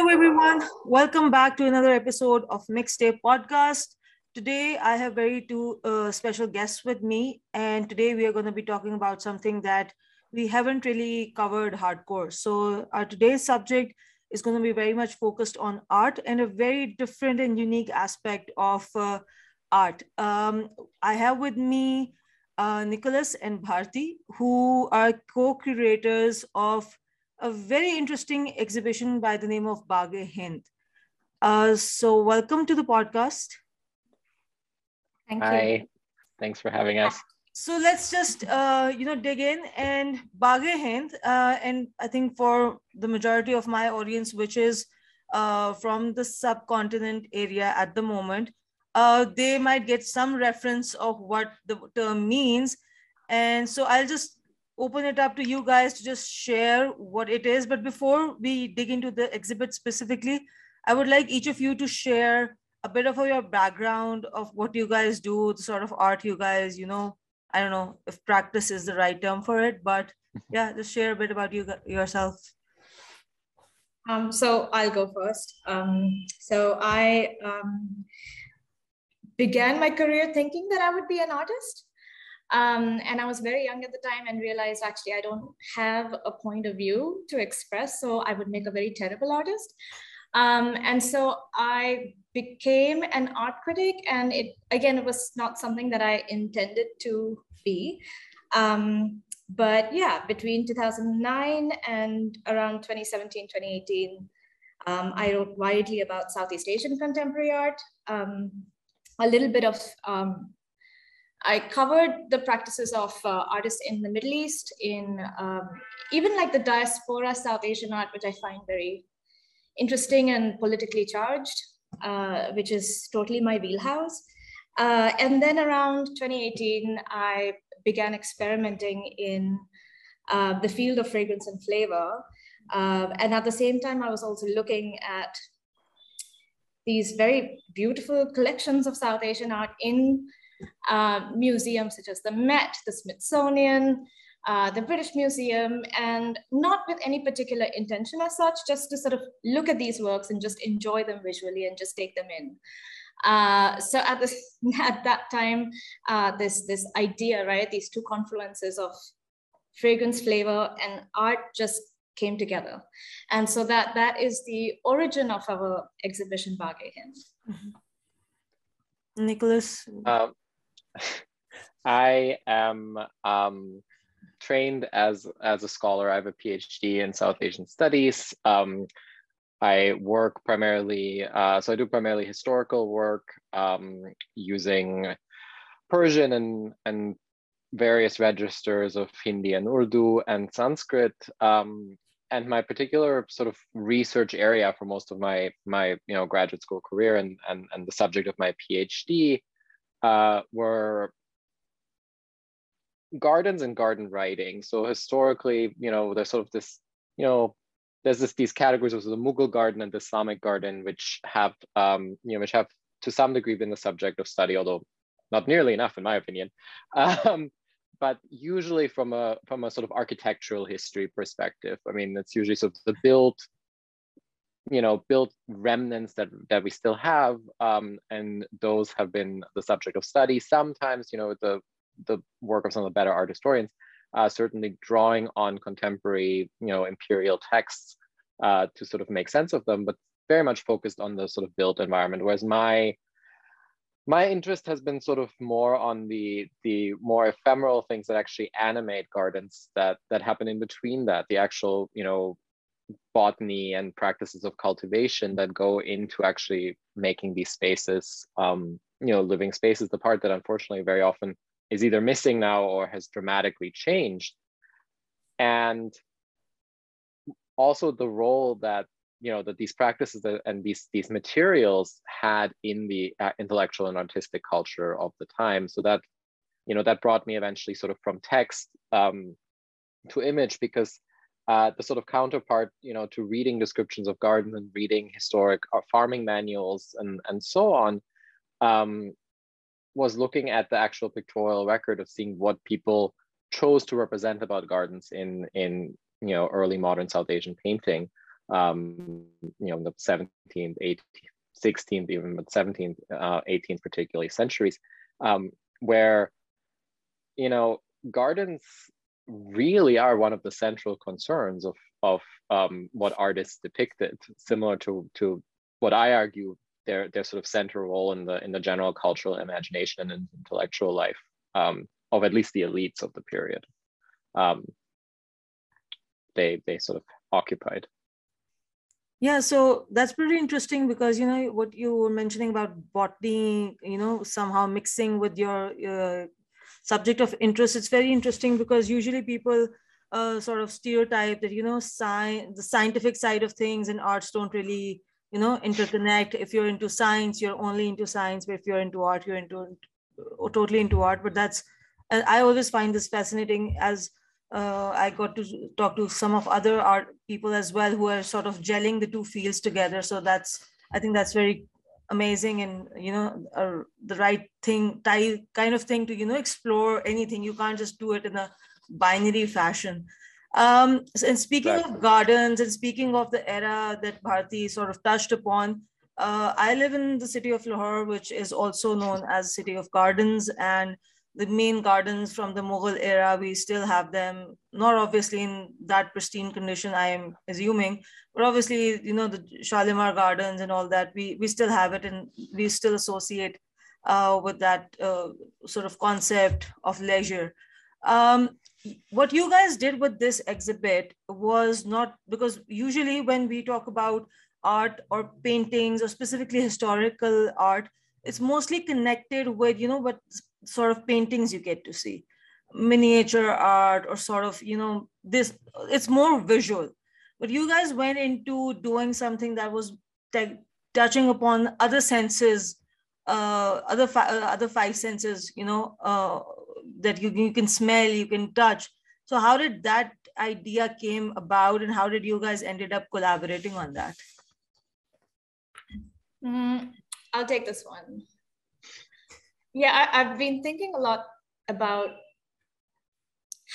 Hello, everyone. Welcome back to another episode of Mixtape Podcast. Today, I have very two uh, special guests with me, and today we are going to be talking about something that we haven't really covered hardcore. So, our today's subject is going to be very much focused on art and a very different and unique aspect of uh, art. Um, I have with me uh, Nicholas and Bharti, who are co curators of a very interesting exhibition by the name of Baghe Hind. Uh, so, welcome to the podcast. Thank Hi. you. Thanks for having us. So let's just uh, you know dig in and Baghe Hind, uh, and I think for the majority of my audience, which is uh, from the subcontinent area at the moment, uh, they might get some reference of what the term means. And so I'll just open it up to you guys to just share what it is. But before we dig into the exhibit specifically, I would like each of you to share a bit of your background of what you guys do, the sort of art you guys, you know, I don't know if practice is the right term for it, but yeah, just share a bit about you yourself. Um, so I'll go first. Um, so I um, began my career thinking that I would be an artist. Um, and I was very young at the time and realized actually I don't have a point of view to express, so I would make a very terrible artist. Um, and so I became an art critic, and it again it was not something that I intended to be. Um, but yeah, between 2009 and around 2017, 2018, um, I wrote widely about Southeast Asian contemporary art, um, a little bit of um, I covered the practices of uh, artists in the Middle East, in um, even like the diaspora South Asian art, which I find very interesting and politically charged, uh, which is totally my wheelhouse. Uh, and then around 2018, I began experimenting in uh, the field of fragrance and flavor. Uh, and at the same time, I was also looking at these very beautiful collections of South Asian art in uh, museums such as the Met, the Smithsonian, uh, the British Museum, and not with any particular intention as such, just to sort of look at these works and just enjoy them visually and just take them in. Uh, so at this at that time, uh, this this idea, right, these two confluences of fragrance, flavor, and art just came together, and so that that is the origin of our exhibition Baghe Mm-hmm. Nicholas. Um, I am um, trained as as a scholar. I have a PhD in South Asian Studies. Um, I work primarily, uh, so I do primarily historical work um, using Persian and and various registers of Hindi and Urdu and Sanskrit. Um, and my particular sort of research area for most of my my you know graduate school career and and, and the subject of my PhD uh, were gardens and garden writing. So historically, you know, there's sort of this, you know, there's this these categories of the Mughal garden and the Islamic garden, which have, um, you know, which have to some degree been the subject of study, although not nearly enough, in my opinion. Um, but usually from a from a sort of architectural history perspective, I mean, it's usually sort of the built, you know, built remnants that that we still have, um, and those have been the subject of study. Sometimes, you know, the the work of some of the better art historians, uh, certainly drawing on contemporary, you know, imperial texts uh, to sort of make sense of them, but very much focused on the sort of built environment. Whereas my my interest has been sort of more on the the more ephemeral things that actually animate gardens that that happen in between that, the actual, you know, botany and practices of cultivation that go into actually making these spaces um, you know living spaces the part that unfortunately very often is either missing now or has dramatically changed. And also the role that you know that these practices and these these materials had in the uh, intellectual and artistic culture of the time so that you know that brought me eventually sort of from text um, to image because uh, the sort of counterpart you know to reading descriptions of gardens and reading historic uh, farming manuals and and so on um, was looking at the actual pictorial record of seeing what people chose to represent about gardens in in you know early modern South Asian painting. um, you know, the 17th, 18th, 16th, even the 17th, uh, 18th, particularly centuries, um, where, you know, gardens really are one of the central concerns of, of um, what artists depicted, similar to, to what I argue their, their sort of central role in the, in the general cultural imagination and intellectual life um, of at least the elites of the period. Um, they, they sort of occupied. Yeah, so that's pretty interesting because you know what you were mentioning about botany, you know, somehow mixing with your uh, subject of interest. It's very interesting because usually people uh, sort of stereotype that you know, science, the scientific side of things and arts don't really you know interconnect. If you're into science, you're only into science, but if you're into art, you're into totally into art. But that's I always find this fascinating as uh, I got to talk to some of other art people as well who are sort of gelling the two fields together. So that's I think that's very amazing and you know uh, the right thing type kind of thing to you know explore anything. You can't just do it in a binary fashion. Um, and speaking exactly. of gardens and speaking of the era that Bharti sort of touched upon, uh, I live in the city of Lahore, which is also known as City of Gardens, and the main gardens from the Mughal era, we still have them, not obviously in that pristine condition, I am assuming, but obviously, you know, the Shalimar gardens and all that, we, we still have it and we still associate uh, with that uh, sort of concept of leisure. Um, what you guys did with this exhibit was not because usually when we talk about art or paintings or specifically historical art, it's mostly connected with, you know, what sort of paintings you get to see. Miniature art or sort of you know this it's more visual. But you guys went into doing something that was touching upon other senses uh, other fi- uh, other five senses you know uh, that you, you can smell you can touch. So how did that idea came about and how did you guys ended up collaborating on that? Mm, i'll take this one. Yeah I, have been thinking a lot about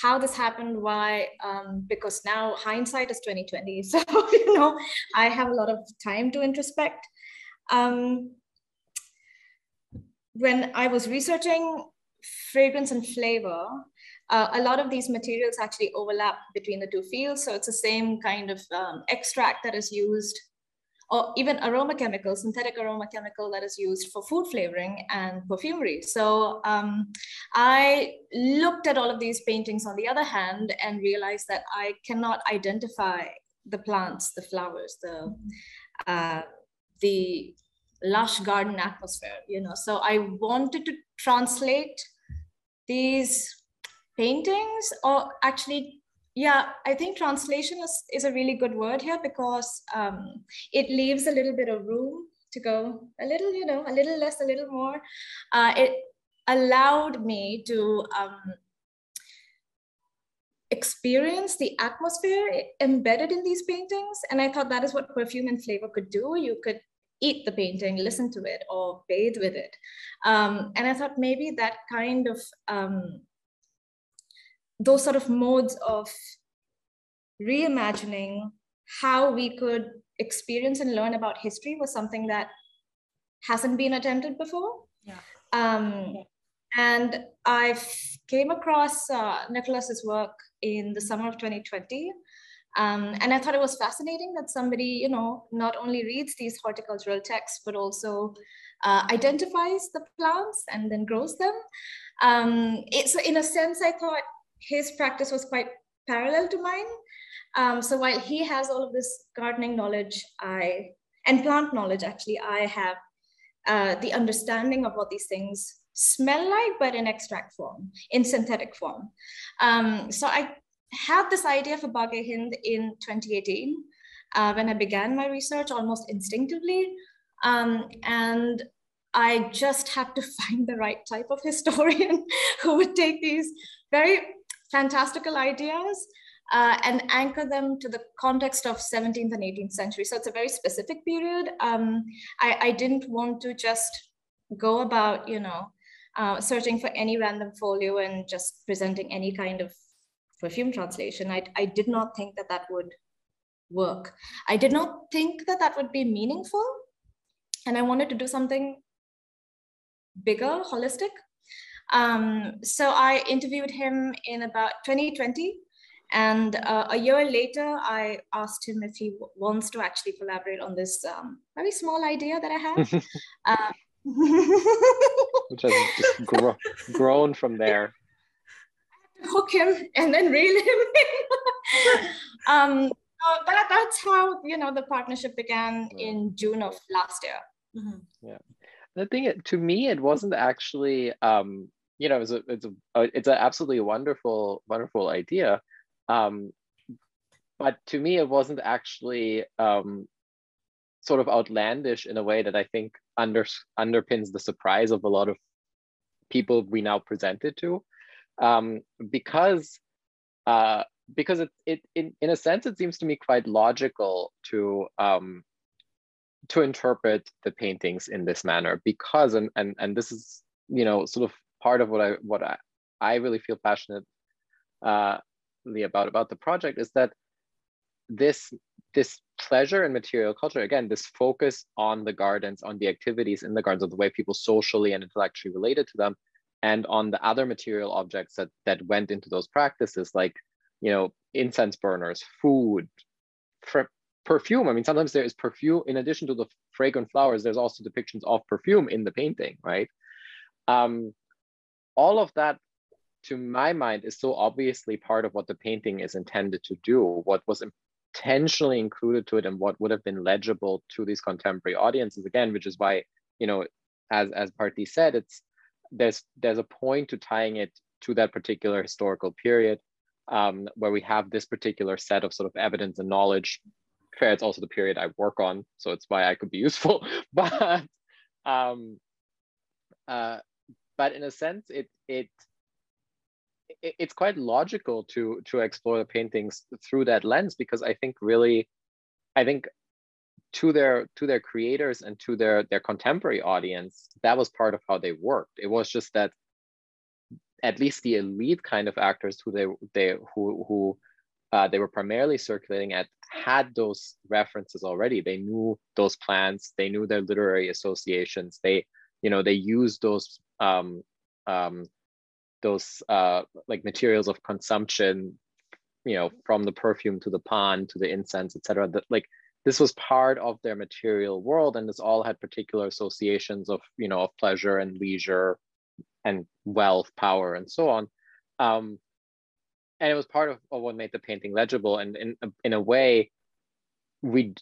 how this happened why um, because now hindsight is 2020 so you know i have a lot of time to introspect. Um, when i was researching fragrance and flavor uh, a lot of these materials actually overlap between the two fields so it's the same kind of um, extract that is used or even aroma chemical, synthetic aroma chemical that is used for food flavoring and perfumery. So um, I looked at all of these paintings on the other hand and realized that I cannot identify the plants, the flowers, the uh, the lush garden atmosphere, you know. So I wanted to translate these paintings or actually yeah i think translation is, is a really good word here because um, it leaves a little bit of room to go a little you know a little less a little more. Uh, it allowed me to um, experience the atmosphere embedded in these paintings. And i thought that is what perfume and flavor could do. You could eat the painting listen to it or bathe with it. Um, and i thought maybe that kind of um, those sort of modes of reimagining how we could experience and learn about history was something that hasn't been attempted before. Yeah. Um, and I came across uh, Nicholas's work in the summer of 2020. Um, and I thought it was fascinating that somebody, you know, not only reads these horticultural texts, but also uh, identifies the plants and then grows them. Um, it's in a sense, I thought his practice was quite parallel to mine. Um, so while he has all of this gardening knowledge, I and plant knowledge, actually, I have uh, the understanding of what these things smell like, but in extract form, in synthetic form. Um, so I had this idea for Bagh Hind in 2018 uh, when I began my research almost instinctively. Um, and I just had to find the right type of historian who would take these very fantastical ideas uh, and anchor them to the context of 17th and 18th century. So it's a very specific period. Um, I, I, didn't want to just go about, you know, uh, searching for any random folio and just presenting any kind of perfume translation. I, I did not think that that would work. I did not think that that would be meaningful. And I wanted to do something bigger, holistic. Um, so I interviewed him in about 2020. And uh, a year later, I asked him if he w- wants to actually collaborate on this um, very small idea that I have. uh, Which has just gro- grown from there. Hook him and then reel him in. um, uh, that, that's how you know the partnership began in June of last year. Mhm. Yeah. The thing to me, it wasn't actually um, you know, it's a it's a uh, it's an absolutely wonderful, wonderful idea. Um, but to me, it wasn't actually um, sort of outlandish in a way that I think under underpins the surprise of a lot of people we now present it to, um, because uh, because it, it in, in a sense it seems to me quite logical to um, to interpret the paintings in this manner because and and and this is you know sort of part of what I what I, I really feel passionate uh, about about the project is that this this pleasure in material culture again this focus on the gardens on the activities in the gardens of the way people socially and intellectually related to them and on the other material objects that that went into those practices like you know incense burners food perfume. I mean sometimes there is perfume in addition to the fragrant flowers there's also depictions of perfume in the painting right? Um, all of that to my mind is so obviously part of what the painting is intended to do what was intentionally included to it and what would have been legible to these contemporary audiences. Again which is why you know as as Bharti said it's there's there's a point to tying it to that particular historical period um, where we have this particular set of sort of evidence and knowledge. Fair it's also the period i work on so it's why i could be useful. But um, uh, but in a sense it it it's quite logical to to explore the paintings through that lens because i think really i think to their to their creators and to their their contemporary audience that was part of how they worked. It was just that at least the elite kind of actors who they they who who uh, they were primarily circulating at had those references already. They knew those plants. They knew their literary associations. They you know they used those um, um, those uh, like materials of consumption, you know, from the perfume to the pan to the incense, etc. That like this was part of their material world, and this all had particular associations of you know of pleasure and leisure, and wealth, power, and so on. Um, and it was part of, of what made the painting legible. And in in a way, we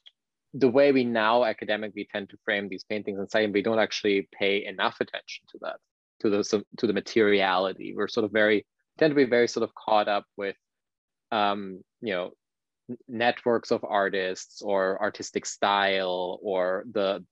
the way we now academically tend to frame these paintings and say we don't actually pay enough attention to that to the to the materiality. We're sort of very tend to be very sort of caught up with um you know networks of artists or artistic style or the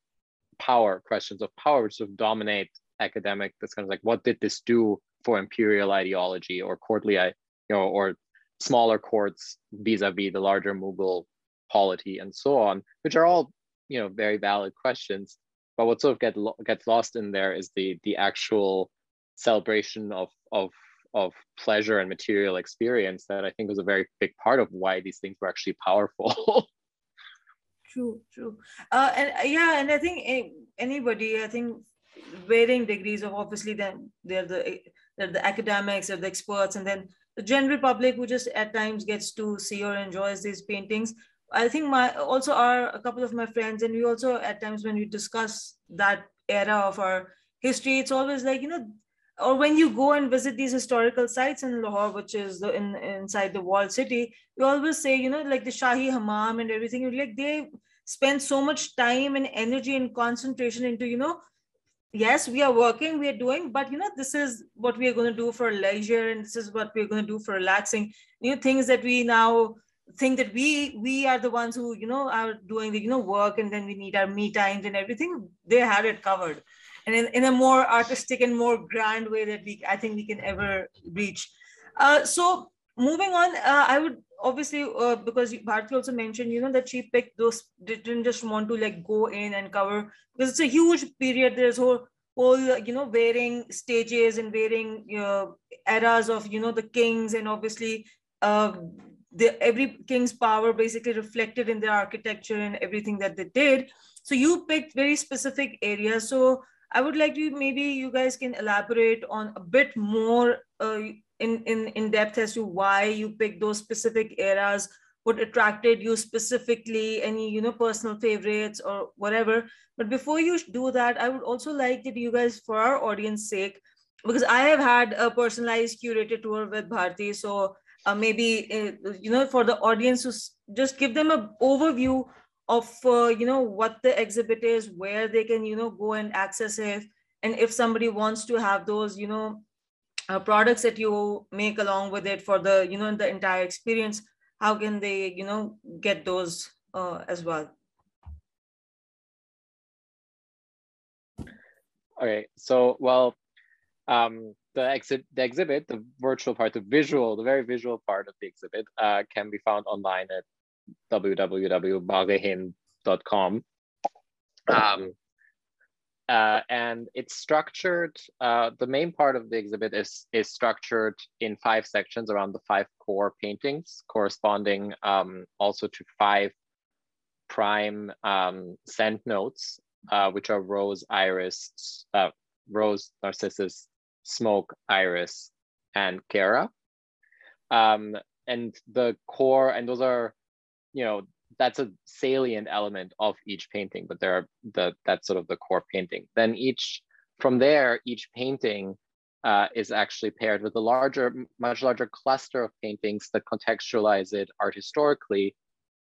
power questions of power which sort of dominate academic that's kind of like what did this do for imperial ideology or courtly you know or smaller courts vis-a-vis the larger mughal polity and so on, which are all you know very valid questions. But what sort of get gets lost in there is the the actual celebration of of of pleasure and material experience that I think was a very big part of why these things were actually powerful. true, true. Uh, and uh, yeah, and I think anybody, I think varying degrees of obviously then they're the they're the academics or the experts, and then the general public who just at times gets to see or enjoys these paintings. I think my also are a couple of my friends, and we also at times when we discuss that era of our history, it's always like you know, or when you go and visit these historical sites in Lahore, which is the, in inside the walled city, you always say you know like the Shahi Hammam and everything. Like they spend so much time and energy and concentration into you know yes we are working we are doing but you know this is what we are going to do for leisure and this is what we're going to do for relaxing new things that we now think that we we are the ones who you know are doing the you know work and then we need our me times and everything. They had it covered. And in, in a more artistic and more grand way that we i think we can ever reach. Uh, so moving on uh, i would obviously uh, because Bharti also mentioned you know that she picked those didn't just want to like go in and cover because it's a huge period. There's whole whole you know varying stages and varying you eras of you know the kings and obviously uh, the every king's power basically reflected in their architecture and everything that they did. So you picked very specific areas. So I would like you maybe you guys can elaborate on a bit more uh, in, in, in depth as to why you picked those specific eras, what attracted you specifically, any you know personal favorites or whatever. But before you do that, I would also like that you guys, for our audience sake, because I have had a personalized curated tour with Bharti, so uh, maybe uh, you know for the audience just give them an overview of uh, you know what the exhibit is where they can you know go and access it. And if somebody wants to have those you know uh, products that you make along with it for the you know the entire experience how can they you know get those uh, as well? Okay so well um the exhibit the exhibit the virtual part the visual the very visual part of the exhibit uh, can be found online at www.baghehind.com. Um, uh, and it's structured, uh, the main part of the exhibit is, is structured in five sections around the five core paintings, corresponding um, also to five prime um, scent notes, uh, which are rose, iris, uh, rose, narcissus, smoke, iris, and Kewra. Um, and the core, and those are you know that's a salient element of each painting but there are the that's sort of the core painting then each from there each painting uh, is actually paired with a larger much larger cluster of paintings that contextualize it art historically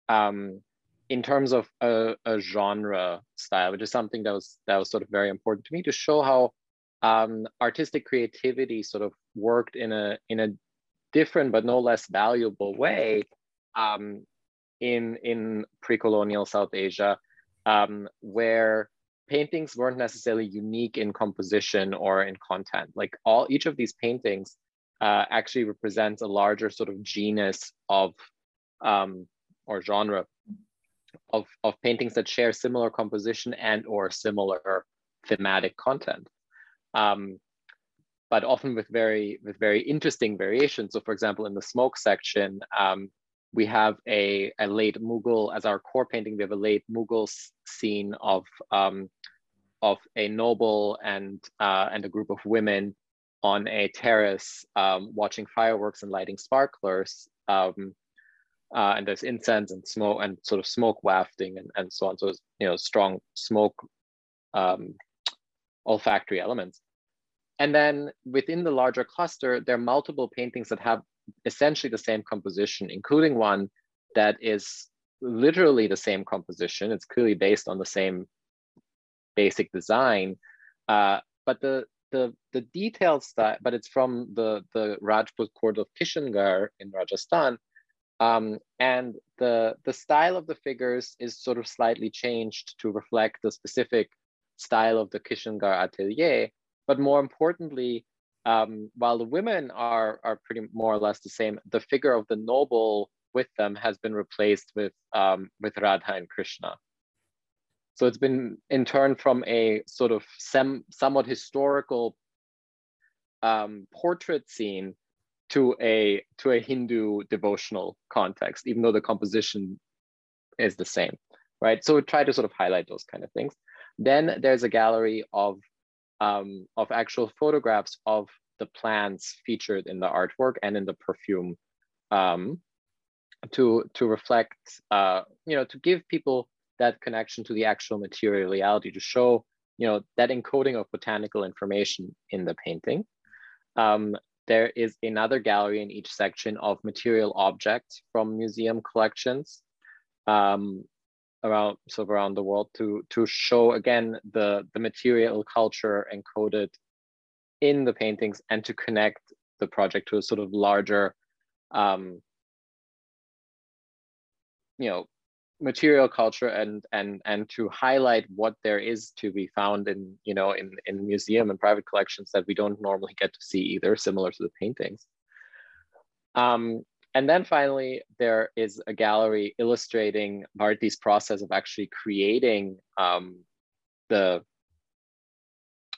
um, in terms of a, a, genre style which is something that was that was sort of very important to me to show how um, artistic creativity sort of worked in a in a different but no less valuable way um, in in pre-colonial South Asia, um, where paintings weren't necessarily unique in composition or in content. Like all each of these paintings uh, actually represents a larger sort of genus of um, or genre of, of paintings that share similar composition and or similar thematic content. Um, but often with very with very interesting variations. So for example, in the smoke section, um, we have a, a late Mughal as our core painting. We have a late Mughal scene of um, of a noble and uh, and a group of women on a terrace um, watching fireworks and lighting sparklers. Um, uh, and there's incense and smoke and sort of smoke wafting and, and so on. So you know, strong smoke um, olfactory elements. And then within the larger cluster, there are multiple paintings that have essentially the same composition, including one that is literally the same composition. It's clearly based on the same basic design, uh, but the the the detailed style, but it's from the the Rajput court of Kishangarh in Rajasthan, um, and the the style of the figures is sort of slightly changed to reflect the specific style of the Kishangarh atelier. But more importantly, um, while the women are, are pretty more or less the same, the figure of the noble with them has been replaced with, um, with Radha and Krishna. So it's been in turn from a sort of sem- somewhat historical um, portrait scene to a to a Hindu devotional context, even though the composition is the same, right? So we try to sort of highlight those kind of things. Then there's a gallery of um, of actual photographs of the plants featured in the artwork and in the perfume um, to to reflect, uh, you know, to give people that connection to the actual material reality, to show, you know, that encoding of botanical information in the painting. Um, there is another gallery in each section of material objects from museum collections. Um, around sort of around the world to to show again the the material culture encoded in the paintings and to connect the project to a sort of larger um, you know material culture and and and to highlight what there is to be found in you know in in museum and private collections that we don't normally get to see either similar to the paintings. Um, and then finally, there is a gallery illustrating Bharti's process of actually creating um, the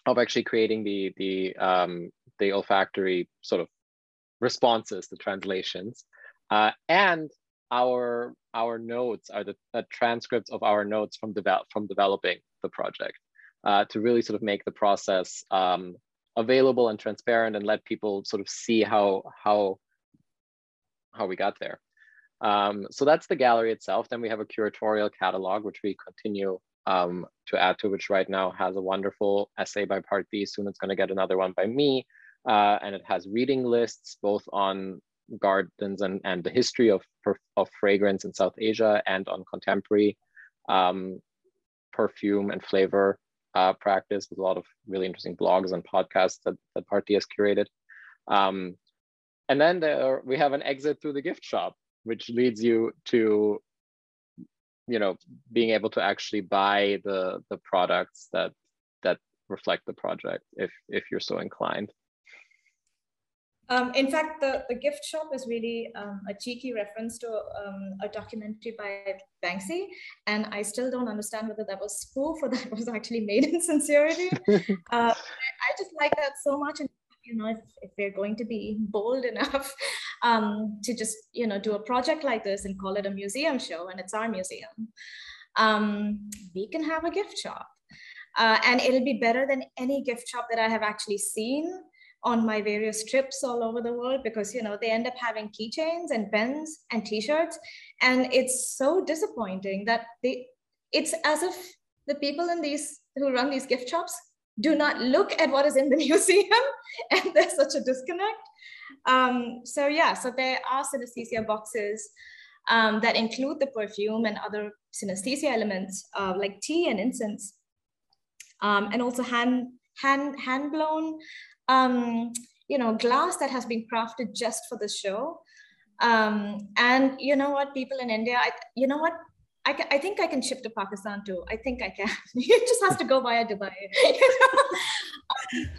of actually creating the the um, the olfactory sort of responses, the translations, Uh, and our our notes are the, the transcripts of our notes from develop from developing the project uh, to really sort of make the process um, available and transparent and let people sort of see how how how we got there. Um, so that's the gallery itself. Then we have a curatorial catalog, which we continue um, to add to, which right now has a wonderful essay by Bharti. Soon it's going to get another one by me. Uh, and it has reading lists both on gardens and, and the history of, of fragrance in South Asia and on contemporary um, perfume and flavor uh, practice with a lot of really interesting blogs and podcasts that, that Bharti has curated. Um, and then there, we have an exit through the gift shop, which leads you to, you know, being able to actually buy the the products that that reflect the project if if you're so inclined. Um, in fact, the, the gift shop is really um, a cheeky reference to um, a documentary by Banksy. And I still don't understand whether that was spoof or that was actually made in sincerity. uh, I, I, just like that so much. And, you know, if, if we're going to be bold enough um, to just, you know, do a project like this and call it a museum show, and it's our museum, um, we can have a gift shop. Uh, and it'll be better than any gift shop that I have actually seen on my various trips all over the world because you know they end up having keychains and pens and t-shirts and it's so disappointing that they it's as if the people in these who run these gift shops do not look at what is in the museum and there's such a disconnect um, so yeah so there are synesthesia boxes um, that include the perfume and other synesthesia elements uh, like tea and incense um, and also hand hand hand blown um, you know, glass that has been crafted just for the show. Um, and you know what, people in India, I, you know what, I, I think I can ship to Pakistan too. I think I can. it just has to go via Dubai.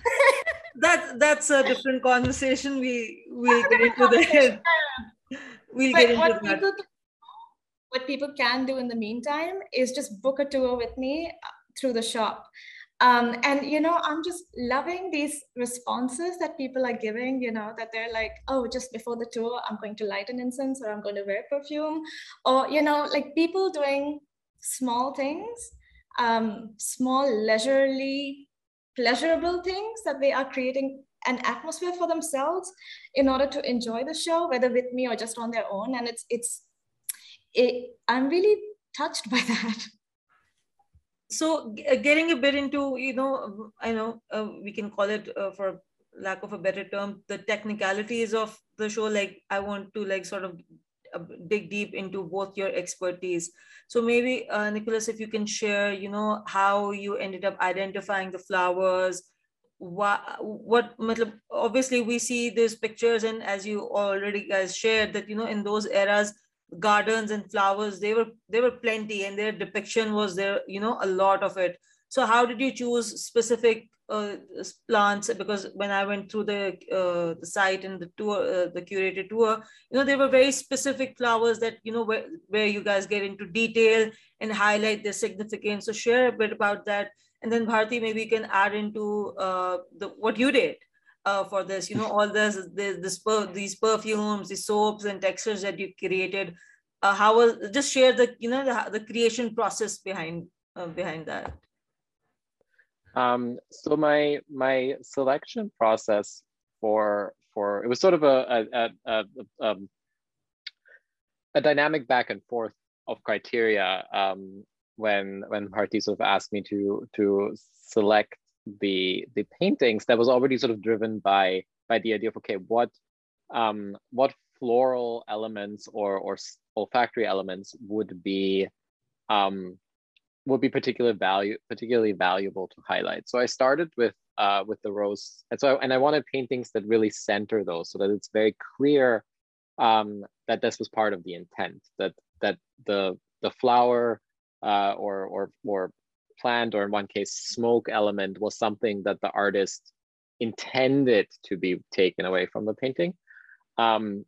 that that's a different conversation. We we'll get into that. We'll get into that. People, what people can do in the meantime is just book a tour with me uh, through the shop. Um, and you know i'm just loving these responses that people are giving you know that they're like oh just before the tour i'm going to light an incense or i'm going to wear perfume. Or you know like people doing small things um, small leisurely pleasurable things that they are creating an atmosphere for themselves in order to enjoy the show whether with me or just on their own. And it's it's it, i'm really touched by that so uh, getting a bit into you know i know uh, we can call it uh, for lack of a better term the technicalities of the show. Like i want to like sort of uh, dig deep into both your expertise. So maybe uh, nicholas if you can share you know how you ended up identifying the flowers what what obviously we see these pictures and as you already guys shared that you know in those eras gardens and flowers they were they were plenty and their depiction was there you know a lot of it. So how did you choose specific uh, plants? Because when i went through the uh, the site and the tour uh, the curated tour you know there were very specific flowers that you know where, where you guys get into detail and highlight their significance. So share a bit about that. And then bharti maybe you can add into uh, the what you did uh, for this you know all this, this, this per, these perfumes the soaps and textures that you created uh, how was just share the you know the, the creation process behind uh, behind that. Um, so my my selection process for for it was sort of a a, a, a, um, a dynamic back and forth of criteria um, when when Bharti sort of asked me to to select the the paintings that was already sort of driven by by the idea of okay what um what floral elements or or olfactory elements would be um would be particularly value particularly valuable to highlight. So i started with uh with the rose and so I, and i wanted paintings that really center those so that it's very clear um that this was part of the intent that that the the flower uh, or or or plant or in one case smoke element was something that the artist intended to be taken away from the painting. Um,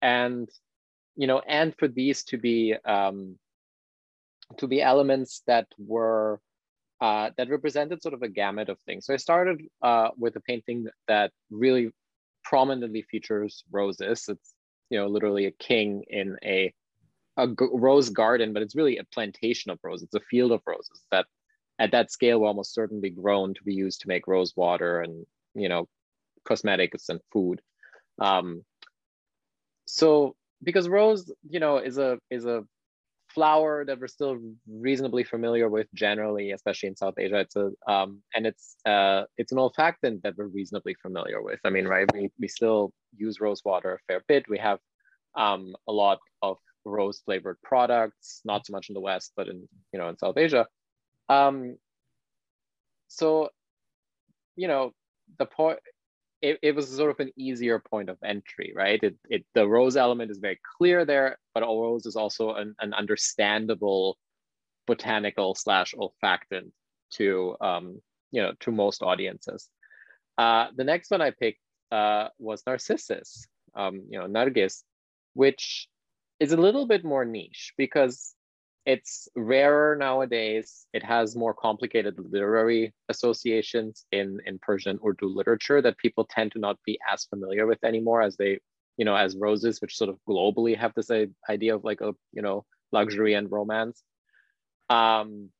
and you know and for these to be um, to be elements that were uh, that represented sort of a gamut of things. So i started uh, with a painting that really prominently features roses. It's you know literally a king in a a rose garden, but it's really a plantation of roses. It's a field of roses that at that scale were almost certainly grown to be used to make rose water and you know cosmetics and food. Um, so because rose, you know, is a is a flower that we're still reasonably familiar with generally, especially in South Asia. It's a um, and it's uh, it's an olfactant that we're reasonably familiar with. I mean, right? We we still use rose water a fair bit. We have um, a lot of rose flavored products, not so much in the West, but in you know in South Asia. Um, so, you know, the point it, it was sort of an easier point of entry, right? It, it the rose element is very clear there, but rose is also an, an understandable botanical slash olfactant to um, you know to most audiences. Uh, the next one I picked uh, was Narcissus, um, you know, Nargis, which is a little bit more niche because it's rarer nowadays. It has more complicated literary associations in, in Persian Urdu literature that people tend to not be as familiar with anymore as they, you know, as roses, which sort of globally have this idea of like a, you know, luxury and romance. Um,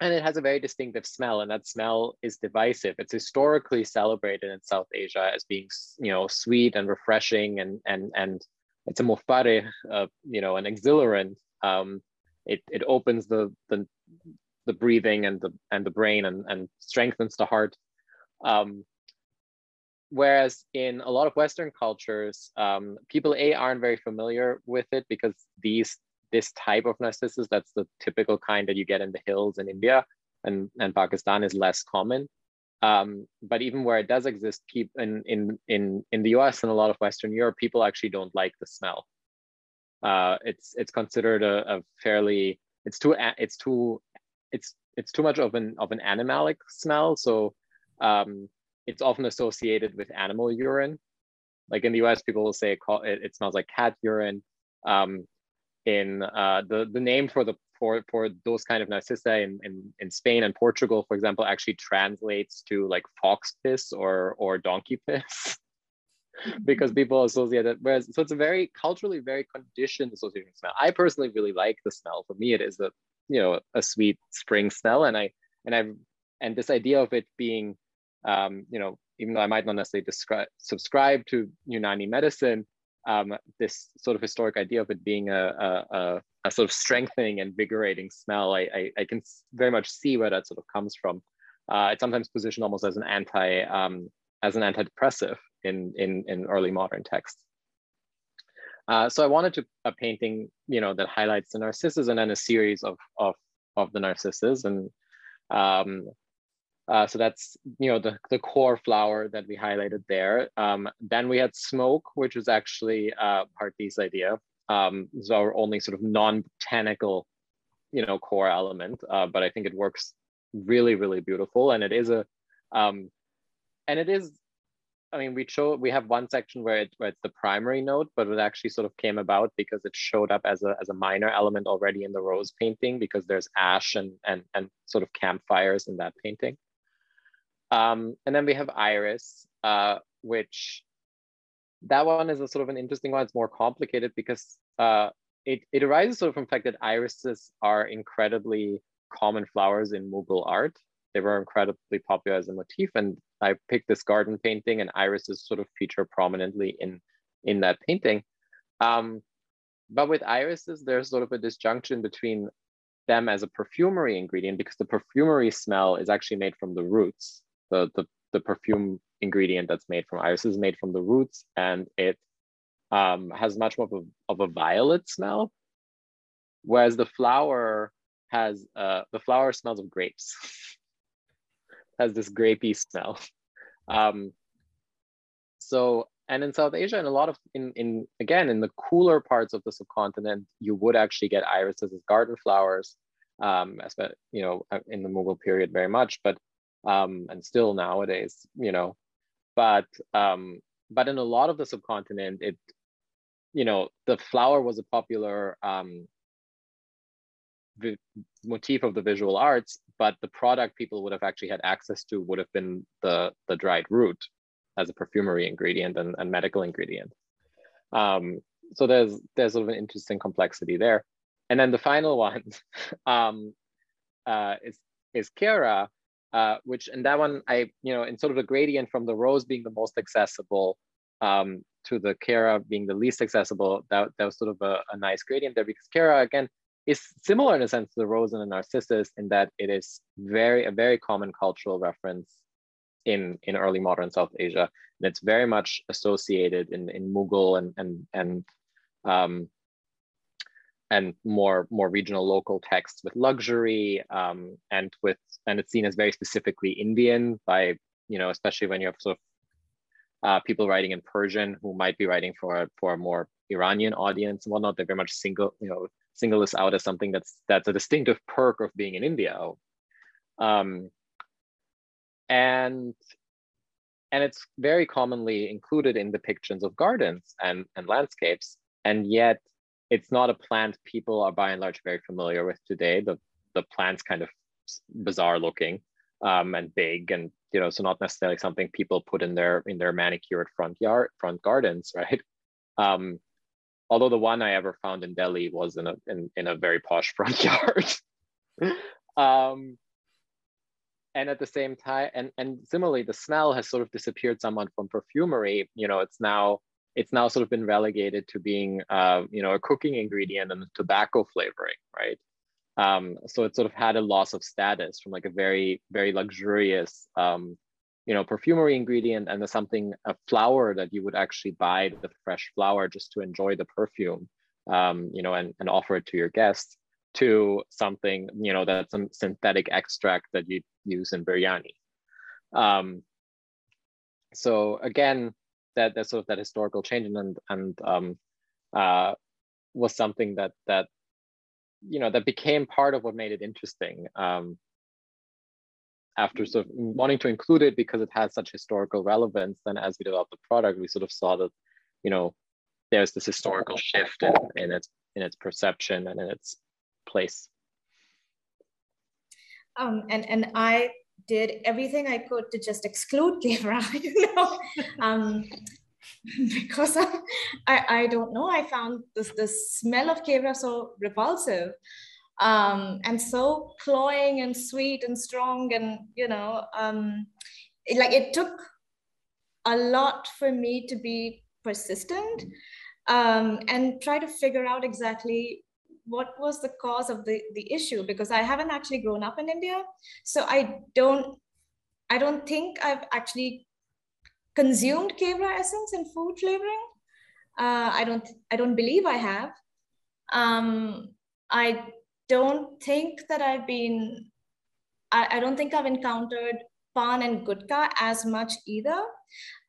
and it has a very distinctive smell, and that smell is divisive. It's historically celebrated in South Asia as being, you know, sweet and refreshing, and and and it's a mufare, uh, you know, an exhilarant. Um, it, it opens the, the, the breathing and the, and the brain and, and strengthens the heart. Um, whereas in a lot of Western cultures, um, people A aren't very familiar with it because these this type of narcissus, that's the typical kind that you get in the hills in India and, and Pakistan is less common. Um, but even where it does exist, in, in, in, in the US and a lot of Western Europe, people actually don't like the smell uh, it's it's considered a, a, fairly it's too it's too it's it's too much of an of an animalic smell. So um, it's often associated with animal urine. Like in the U.S., people will say it, it, it smells like cat urine. Um, in uh, the the name for the for for those kind of narcissa in, in in Spain and Portugal, for example, actually translates to like fox piss or or donkey piss. because people associate it. Whereas, so it's a very culturally very conditioned association smell. I personally really like the smell. For me, it is a you know a sweet spring smell, and I and I and this idea of it being, um, you know, even though I might not necessarily describe subscribe to Unani medicine, um, this sort of historic idea of it being a, a, a, a sort of strengthening, and invigorating smell, I, I, I, can very much see where that sort of comes from. Uh, it's sometimes positioned almost as an anti um, as an antidepressive in, in, in early modern texts. Uh, so I wanted to a painting, you know, that highlights the narcissus and then a series of, of, of the narcissus. And um, uh, so that's, you know, the, the core flower that we highlighted there. Um, then we had smoke, which was actually uh, Bharti's idea. Um, so our only sort of non-botanical, you know, core element, uh, but I think it works really, really beautiful. And it is a, um, and it is I mean, we show we have one section where, it, where it's the primary note, but it actually sort of came about because it showed up as a, as a minor element already in the rose painting because there's ash and, and, and sort of campfires in that painting. Um, and then we have iris, uh, which that one is a sort of an interesting one. It's more complicated because uh, it, it arises sort of from the fact that irises are incredibly common flowers in Mughal art. They were incredibly popular as a motif and I picked this garden painting and irises sort of feature prominently in, in that painting. Um, but with irises, there's sort of a disjunction between them as a perfumery ingredient because the perfumery smell is actually made from the roots. The, the, the perfume ingredient that's made from irises is made from the roots and it um, has much more of a, of a violet smell. Whereas the flower has, uh, the flower smells of grapes. has this grapey smell. Um, so, and in South Asia and a lot of, in, in again, in the cooler parts of the subcontinent, you would actually get irises as garden flowers, um, you know, uh, in the Mughal period very much, but, um, and still nowadays, you know, but, um, but in a lot of the subcontinent, it, you know, the flower was a popular um, the motif of the visual arts, but the product people would have actually had access to would have been the, the dried root as a perfumery ingredient and, and medical ingredient. Um, so there's there's sort of an interesting complexity there. And then the final one um, uh, is is Kewra, uh, which and that one I you know in sort of a gradient from the rose being the most accessible um, to the Kewra being the least accessible. That that was sort of a, a nice gradient there because Kewra again is similar in a sense to the rose and the narcissus in that it is very a very common cultural reference in in early modern South Asia, and it's very much associated in in Mughal and and and um, and more more regional local texts with luxury um, and with and it's seen as very specifically Indian by you know especially when you have sort of uh, people writing in Persian who might be writing for for a more Iranian audience whatnot. They very much single you know single this out as something that's that's a distinctive perk of being in India. Um, and and it's very commonly included in depictions of gardens and, and landscapes. And yet it's not a plant people are by and large very familiar with today. The, the plant's kind of bizarre looking um, and big and, you know, so not necessarily something people put in their, in their manicured front yard, front gardens, right? Um, although the one I ever found in Delhi was in a, in, in a very posh front yard. um, and at the same time and and similarly the smell has sort of disappeared somewhat from perfumery you know it's now it's now sort of been relegated to being uh, you know a cooking ingredient and tobacco flavoring right um, so it sort of had a loss of status from like a very very luxurious um, you know perfumery ingredient and something a flower that you would actually buy the fresh flower just to enjoy the perfume um, you know and, and offer it to your guests to something you know that's some synthetic extract that you use in biryani. Um, so again that that sort of that historical change and and um, uh, was something that that you know that became part of what made it interesting um, after sort of wanting to include it because it has such historical relevance then as we developed the product we sort of saw that you know there's this historical shift in, in its in its perception and in its place. Um, and and I did everything I could to just exclude Kewra, you know, um, because I, I, don't know. I found this the smell of Kewra so repulsive, um, and so cloying and sweet and strong, and you know, um, it, like it took a lot for me to be persistent um, and try to figure out exactly what was the cause of the, the issue because I haven't actually grown up in India. So I don't I don't think I've actually consumed Kewra essence in food flavoring. Uh, I don't I don't believe I have. Um, I don't think that I've been I, I don't think I've encountered pan and gutka as much either.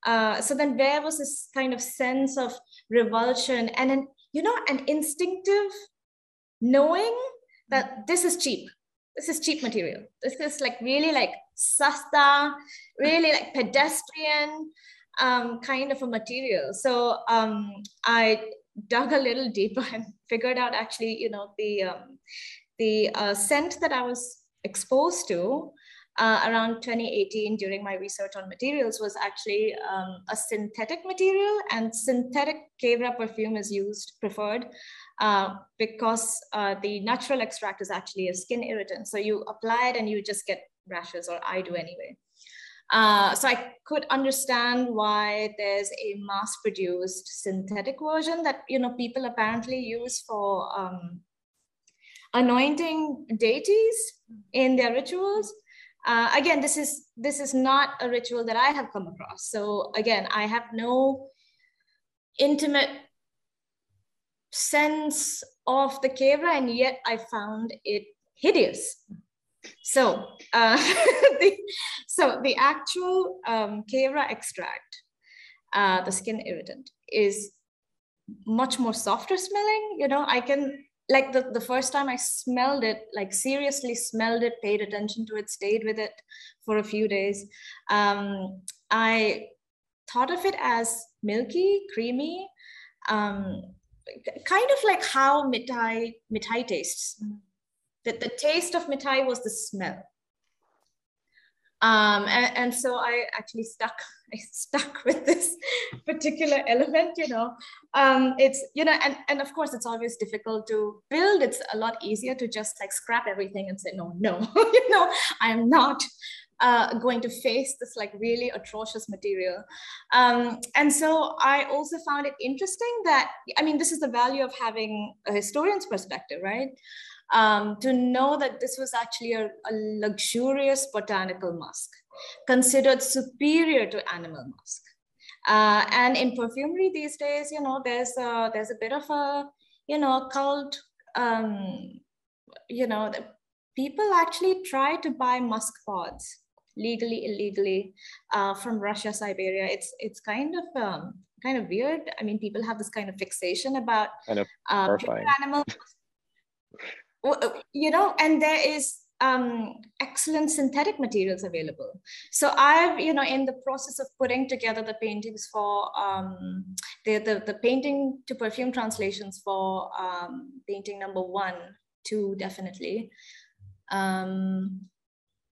Uh, so then where was this kind of sense of revulsion and an you know an instinctive knowing that this is cheap this is cheap material. This is like really like sasta really like pedestrian um, kind of a material. So um, i dug a little deeper and figured out actually you know the um, the uh, scent that i was exposed to uh, around 2018 during my research on materials was actually um, a synthetic material and synthetic Kewra perfume is used, preferred, uh, because uh, the natural extract is actually a skin irritant. So you apply it and you just get rashes or I do anyway. Uh, so I could understand why there's a mass-produced synthetic version that you know people apparently use for um, anointing deities in their rituals. Uh, again, this is this is not a ritual that I have come across. So again, I have no intimate sense of the Kewra, and yet I found it hideous. So, uh, the, so the actual um, Kewra extract, uh, the skin irritant, is much more softer smelling. You know, I can like the, the first time I smelled it, like seriously smelled it, paid attention to it, stayed with it for a few days. Um, I thought of it as milky, creamy, um, kind of like how mitai mitai tastes. That the taste of mitai was the smell. Um, and, and, so I actually stuck I stuck with this particular element, you know. Um, it's, you know, and, and of course it's always difficult to build. It's a lot easier to just like scrap everything and say, no, no, you know, I'm not uh, going to face this like really atrocious material. Um, and so I also found it interesting that, I mean, this is the value of having a historian's perspective, right? Um, to know that this was actually a, a luxurious botanical musk considered superior to animal musk. Uh, and in perfumery these days, you know, there's a, there's a bit of a, you know, cult, um, you know, people actually try to buy musk pods legally, illegally uh, from Russia, Siberia. It's it's kind of um, kind of weird. I mean, people have this kind of fixation about kind of uh, animals. you know, and there is um, excellent synthetic materials available. So I've, you know, in the process of putting together the paintings for um, the, the, the painting to perfume translations for um, painting number one, two, definitely, um,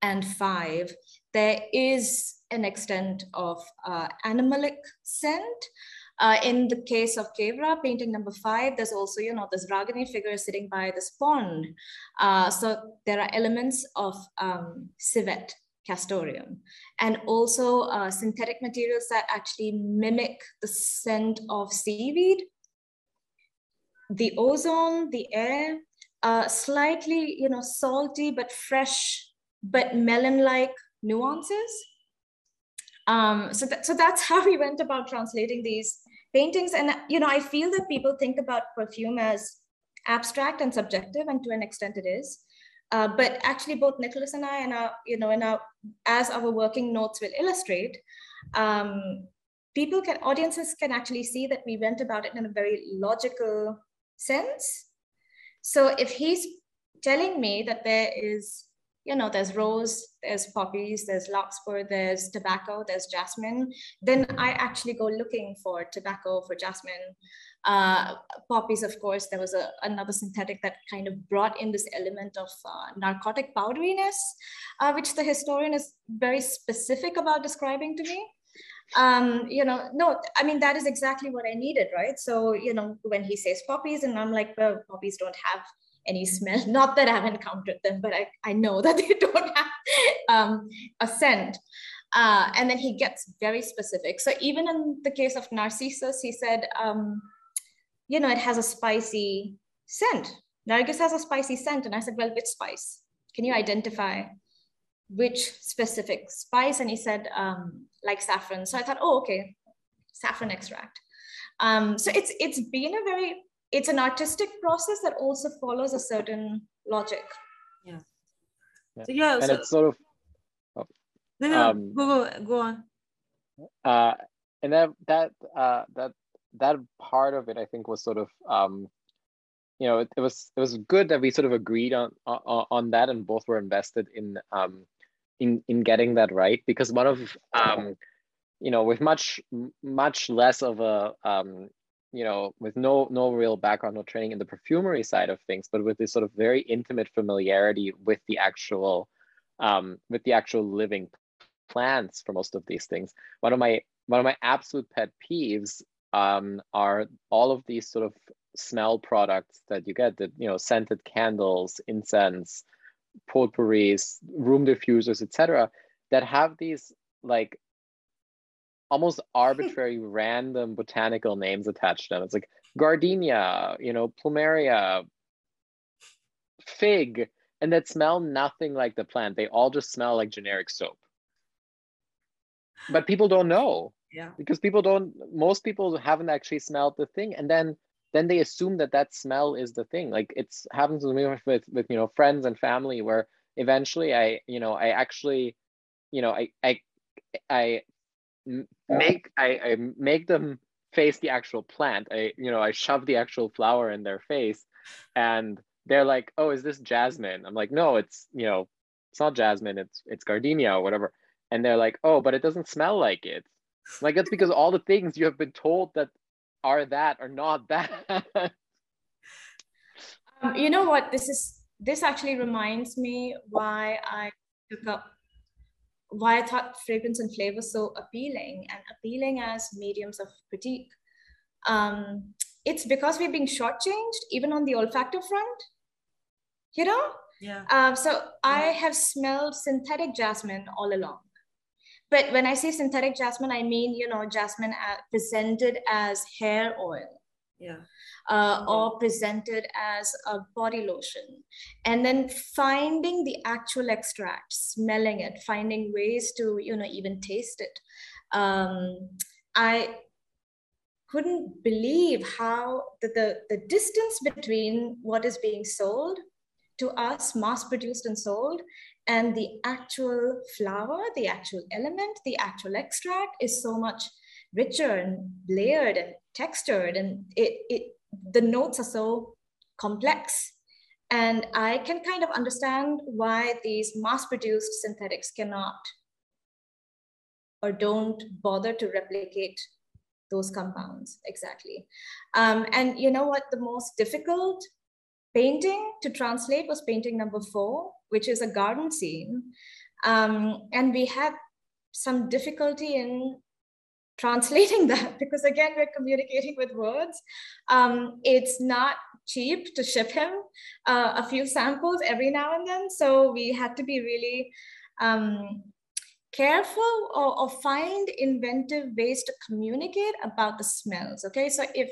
and five, there is an extent of uh, animalic scent. Uh, in the case of Kewra, painting number five, there's also, you know, this Ragini figure sitting by this pond. Uh, so there are elements of um, civet, castoreum, and also uh, synthetic materials that actually mimic the scent of seaweed. The ozone, the air, uh, slightly, you know, salty but fresh, but melon-like nuances. Um, so, that, so that's how we went about translating these paintings. And, you know, I feel that people think about perfume as abstract and subjective, and to an extent it is. Uh, but actually, both Nicholas and I, and our, you know, and our, as our working notes will illustrate, um, people can, audiences can actually see that we went about it in a very logical sense. So if he's telling me that there is you know, there's rose, there's poppies, there's larkspur, there's tobacco, there's jasmine, then I actually go looking for tobacco, for jasmine. Uh, poppies, of course, there was a, another synthetic that kind of brought in this element of uh, narcotic powderiness, uh, which the historian is very specific about describing to me. Um, you know, no, I mean, that is exactly what I needed, right? So, you know, when he says poppies, and I'm like, well, poppies don't have any smell. Not that I've encountered them, but I, I know that they don't have um, a scent. Uh, and then he gets very specific. So even in the case of Narcissus, he said, um, you know, it has a spicy scent. Nargis has a spicy scent. And I said, well, which spice? Can you identify which specific spice? And he said, um, like saffron. So I thought, oh, okay, saffron extract. Um, so it's it's been a very it's an artistic process that also follows a certain logic. Yeah. yeah. So yeah, and so, it's sort of. Oh, no, no, um, go go go on. Uh, and that that uh, that that part of it, I think, was sort of um, you know, it, it was it was good that we sort of agreed on on, on that, and both were invested in um, in in getting that right because one of um, you know, with much much less of a um, you know, with no no real background, no training in the perfumery side of things, but with this sort of very intimate familiarity with the actual um, with the actual living plants for most of these things. One of my one of my absolute pet peeves um, are all of these sort of smell products that you get that you know scented candles, incense, potpourris, room diffusers, etc. That have these like almost arbitrary random botanical names attached to them. It's like gardenia, you know, plumeria, fig, and that smell nothing like the plant. They all just smell like generic soap. But people don't know. Yeah. Because people don't most people haven't actually smelled the thing and then then they assume that that smell is the thing. Like it's happens to me with, with with you know friends and family where eventually I you know I actually you know I I I make I, I make them face the actual plant. I you know I shove the actual flower in their face, and they're like, "Oh, is this jasmine?" I'm like, "No, it's you know, it's not jasmine. It's it's gardenia or whatever." And they're like, "Oh, but it doesn't smell like it." like that's because all the things you have been told that are that are not that. um, you know what? This is this actually reminds me why I took up why I thought fragrance and flavor so appealing and appealing as mediums of critique. Um, it's because we're being shortchanged, even on the olfactory front. You know? Yeah. Um, so I have smelled synthetic jasmine all along. But when I say synthetic jasmine, I mean, you know, jasmine presented as hair oil. Yeah. Uh, or presented as a body lotion. And then finding the actual extract, smelling it, finding ways to, you know, even taste it. Um, I couldn't believe how the, the, the distance between what is being sold to us, mass produced and sold, and the actual flower, the actual element, the actual extract is so much richer and layered and textured, and it, it the notes are so complex. And I can kind of understand why these mass-produced synthetics cannot or don't bother to replicate those compounds exactly. Um, and you know what the most difficult painting to translate was painting number four, which is a garden scene. Um, and we had some difficulty in translating that because again we're communicating with words. Um, it's not cheap to ship him uh, a few samples every now and then. So we had to be really um, careful or, or find inventive ways to communicate about the smells okay? So if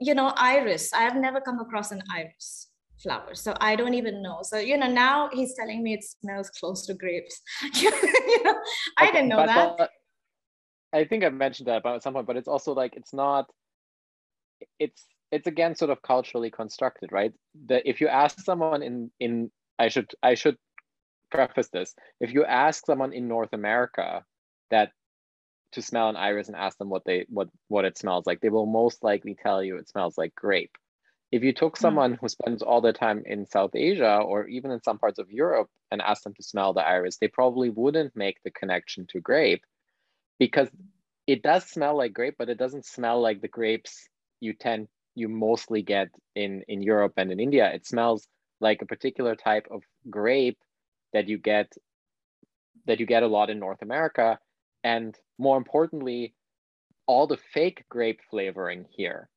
you know iris i have never come across an iris flower so i don't even know. So you know now he's telling me it smells close to grapes. You know i okay, didn't know that. but, i think I've mentioned that about at some point but it's also like it's not it's it's again sort of culturally constructed right? That if you ask someone in in i should i should preface this. If you ask someone in north america that to smell an iris and ask them what they what what it smells like they will most likely tell you it smells like grape. If you took hmm. someone who spends all their time in south asia or even in some parts of europe and asked them to smell the iris they probably wouldn't make the connection to grape because it does smell like grape but it doesn't smell like the grapes you tend you mostly get in in europe and in india it smells like a particular type of grape that you get that you get a lot in north america and more importantly, all the fake grape flavoring here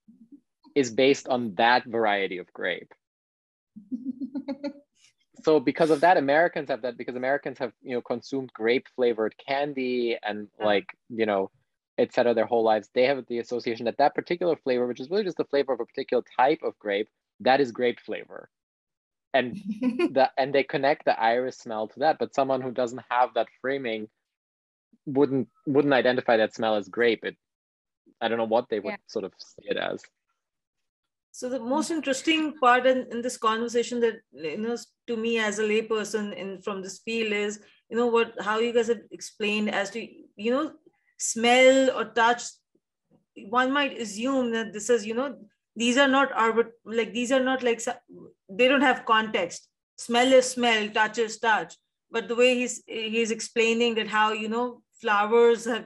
is based on that variety of grape. so because of that, Americans have that because Americans have you know consumed grape flavored candy and mm-hmm. like you know etc. their whole lives. They have the association that that particular flavor, which is really just the flavor of a particular type of grape, that is grape flavor. And the and they connect the iris smell to that. But someone who doesn't have that framing wouldn't wouldn't identify that smell as grape. It I don't know what they would yeah. sort of see it as. So the most interesting part in, in this conversation that you know to me as a layperson in from this field is you know what how you guys have explained as to you know smell or touch. One might assume that this is you know these are not arbit like these are not like they don't have context. Smell is smell, touch is touch. But the way he's he's explaining that how you know flowers have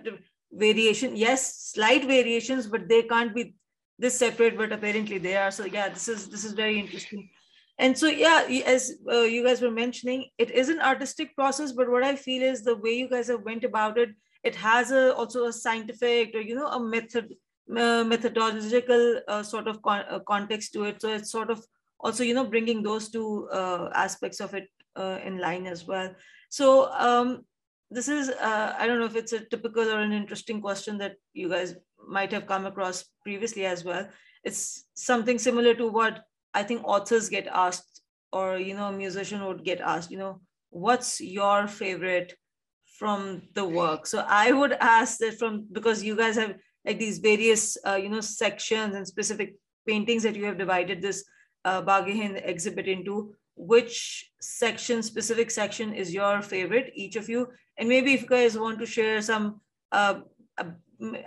variation yes slight variations but they can't be this separate but apparently they are. So yeah this is this is very interesting. And so yeah as uh, you guys were mentioning it is an artistic process but what i feel is the way you guys have went about it it has a also a scientific or you know a method uh, methodological uh, sort of con- uh, context to it. So it's sort of also you know bringing those two uh, aspects of it uh, in line as well. So um, this is i don't know if it's a typical or an interesting question that you guys might have come across previously as well it's something similar to what i think authors get asked or you know a musician would get asked you know what's your favorite from the work so i would ask that from because you guys have like these various uh, you know sections and specific paintings that you have divided this uh, exhibit into which section, specific section is your favorite, each of you. And maybe if you guys want to share some, uh,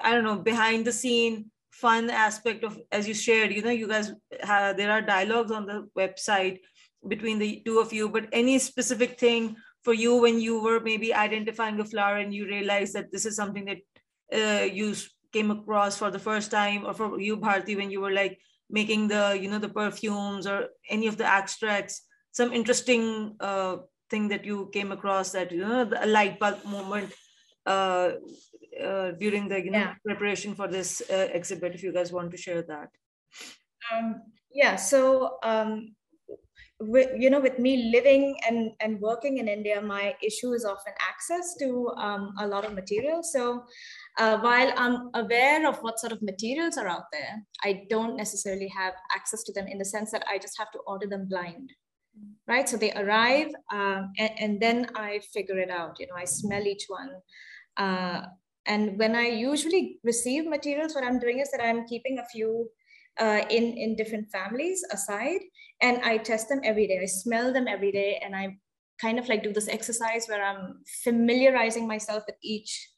I don't know, behind the scene fun aspect of, as you shared, you know, you guys, have, there are dialogues on the website between the two of you, but any specific thing for you when you were maybe identifying a flower and you realized that this is something that uh, you came across for the first time or for you, Bharti, when you were like making the, you know, the perfumes or any of the extracts some interesting uh, thing that you came across that you know the light bulb moment uh, uh, during the you know yeah. preparation for this uh, exhibit if you guys want to share that. Um, yeah so um, with, you know with me living and and working in india my issue is often access to um, a lot of materials. So uh, while i'm aware of what sort of materials are out there i don't necessarily have access to them in the sense that i just have to order them blind right? So they arrive um, and, and, then i figure it out. You know i smell each one uh, and when i usually receive materials what i'm doing is that i'm keeping a few uh, in in different families aside and i test them every day. I smell them every day and i kind of like do this exercise where i'm familiarizing myself with each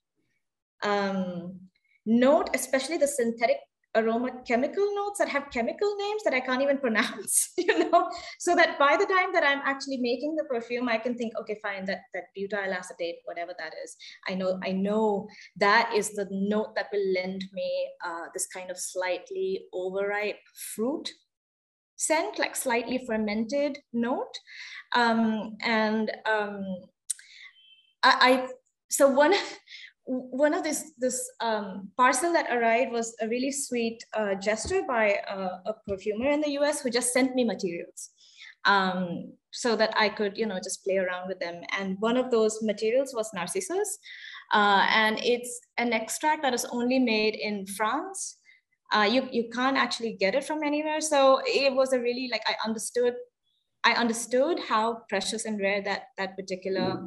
um, note especially the synthetic aroma chemical notes that have chemical names that I can't even pronounce, you know, so that by the time that I'm actually making the perfume, I can think, okay, fine, that, that butyl acetate, whatever that is, I know, I know that is the note that will lend me uh, this kind of slightly overripe fruit scent, like slightly fermented note. Um, and um, I, I so one one of this this um, parcel that arrived was a really sweet uh, gesture by a, a, perfumer in the U.S. who just sent me materials um, so that I could you know just play around with them. And one of those materials was narcissus, uh, and it's an extract that is only made in France. Uh, you you can't actually get it from anywhere. So it was a really like I understood I understood how precious and rare that that particular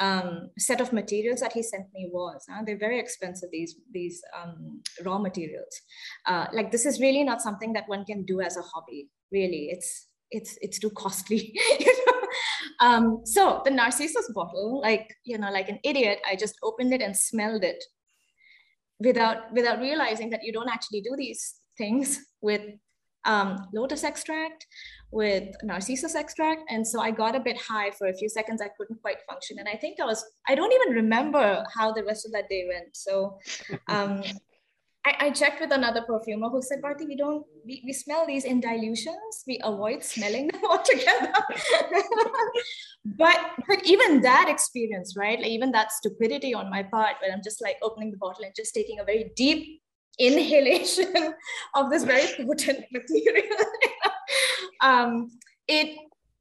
um, set of materials that he sent me was. Huh? They're very expensive. These these um, raw materials. Uh, like this is really not something that one can do as a hobby. Really, it's it's it's too costly. you know? um, so the Narcissus bottle, like you know, like an idiot, I just opened it and smelled it without without realizing that you don't actually do these things with um, lotus extract with narcissus extract. And so I got a bit high for a few seconds. I couldn't quite function. And I think I was, I don't even remember how the rest of that day went. So um, I, I, checked with another perfumer who said, Bharti, we don't, we, we smell these in dilutions. We avoid smelling them altogether. but, but even that experience, right? Like even that stupidity on my part, when I'm just like opening the bottle and just taking a very deep inhalation of this very potent material. um, it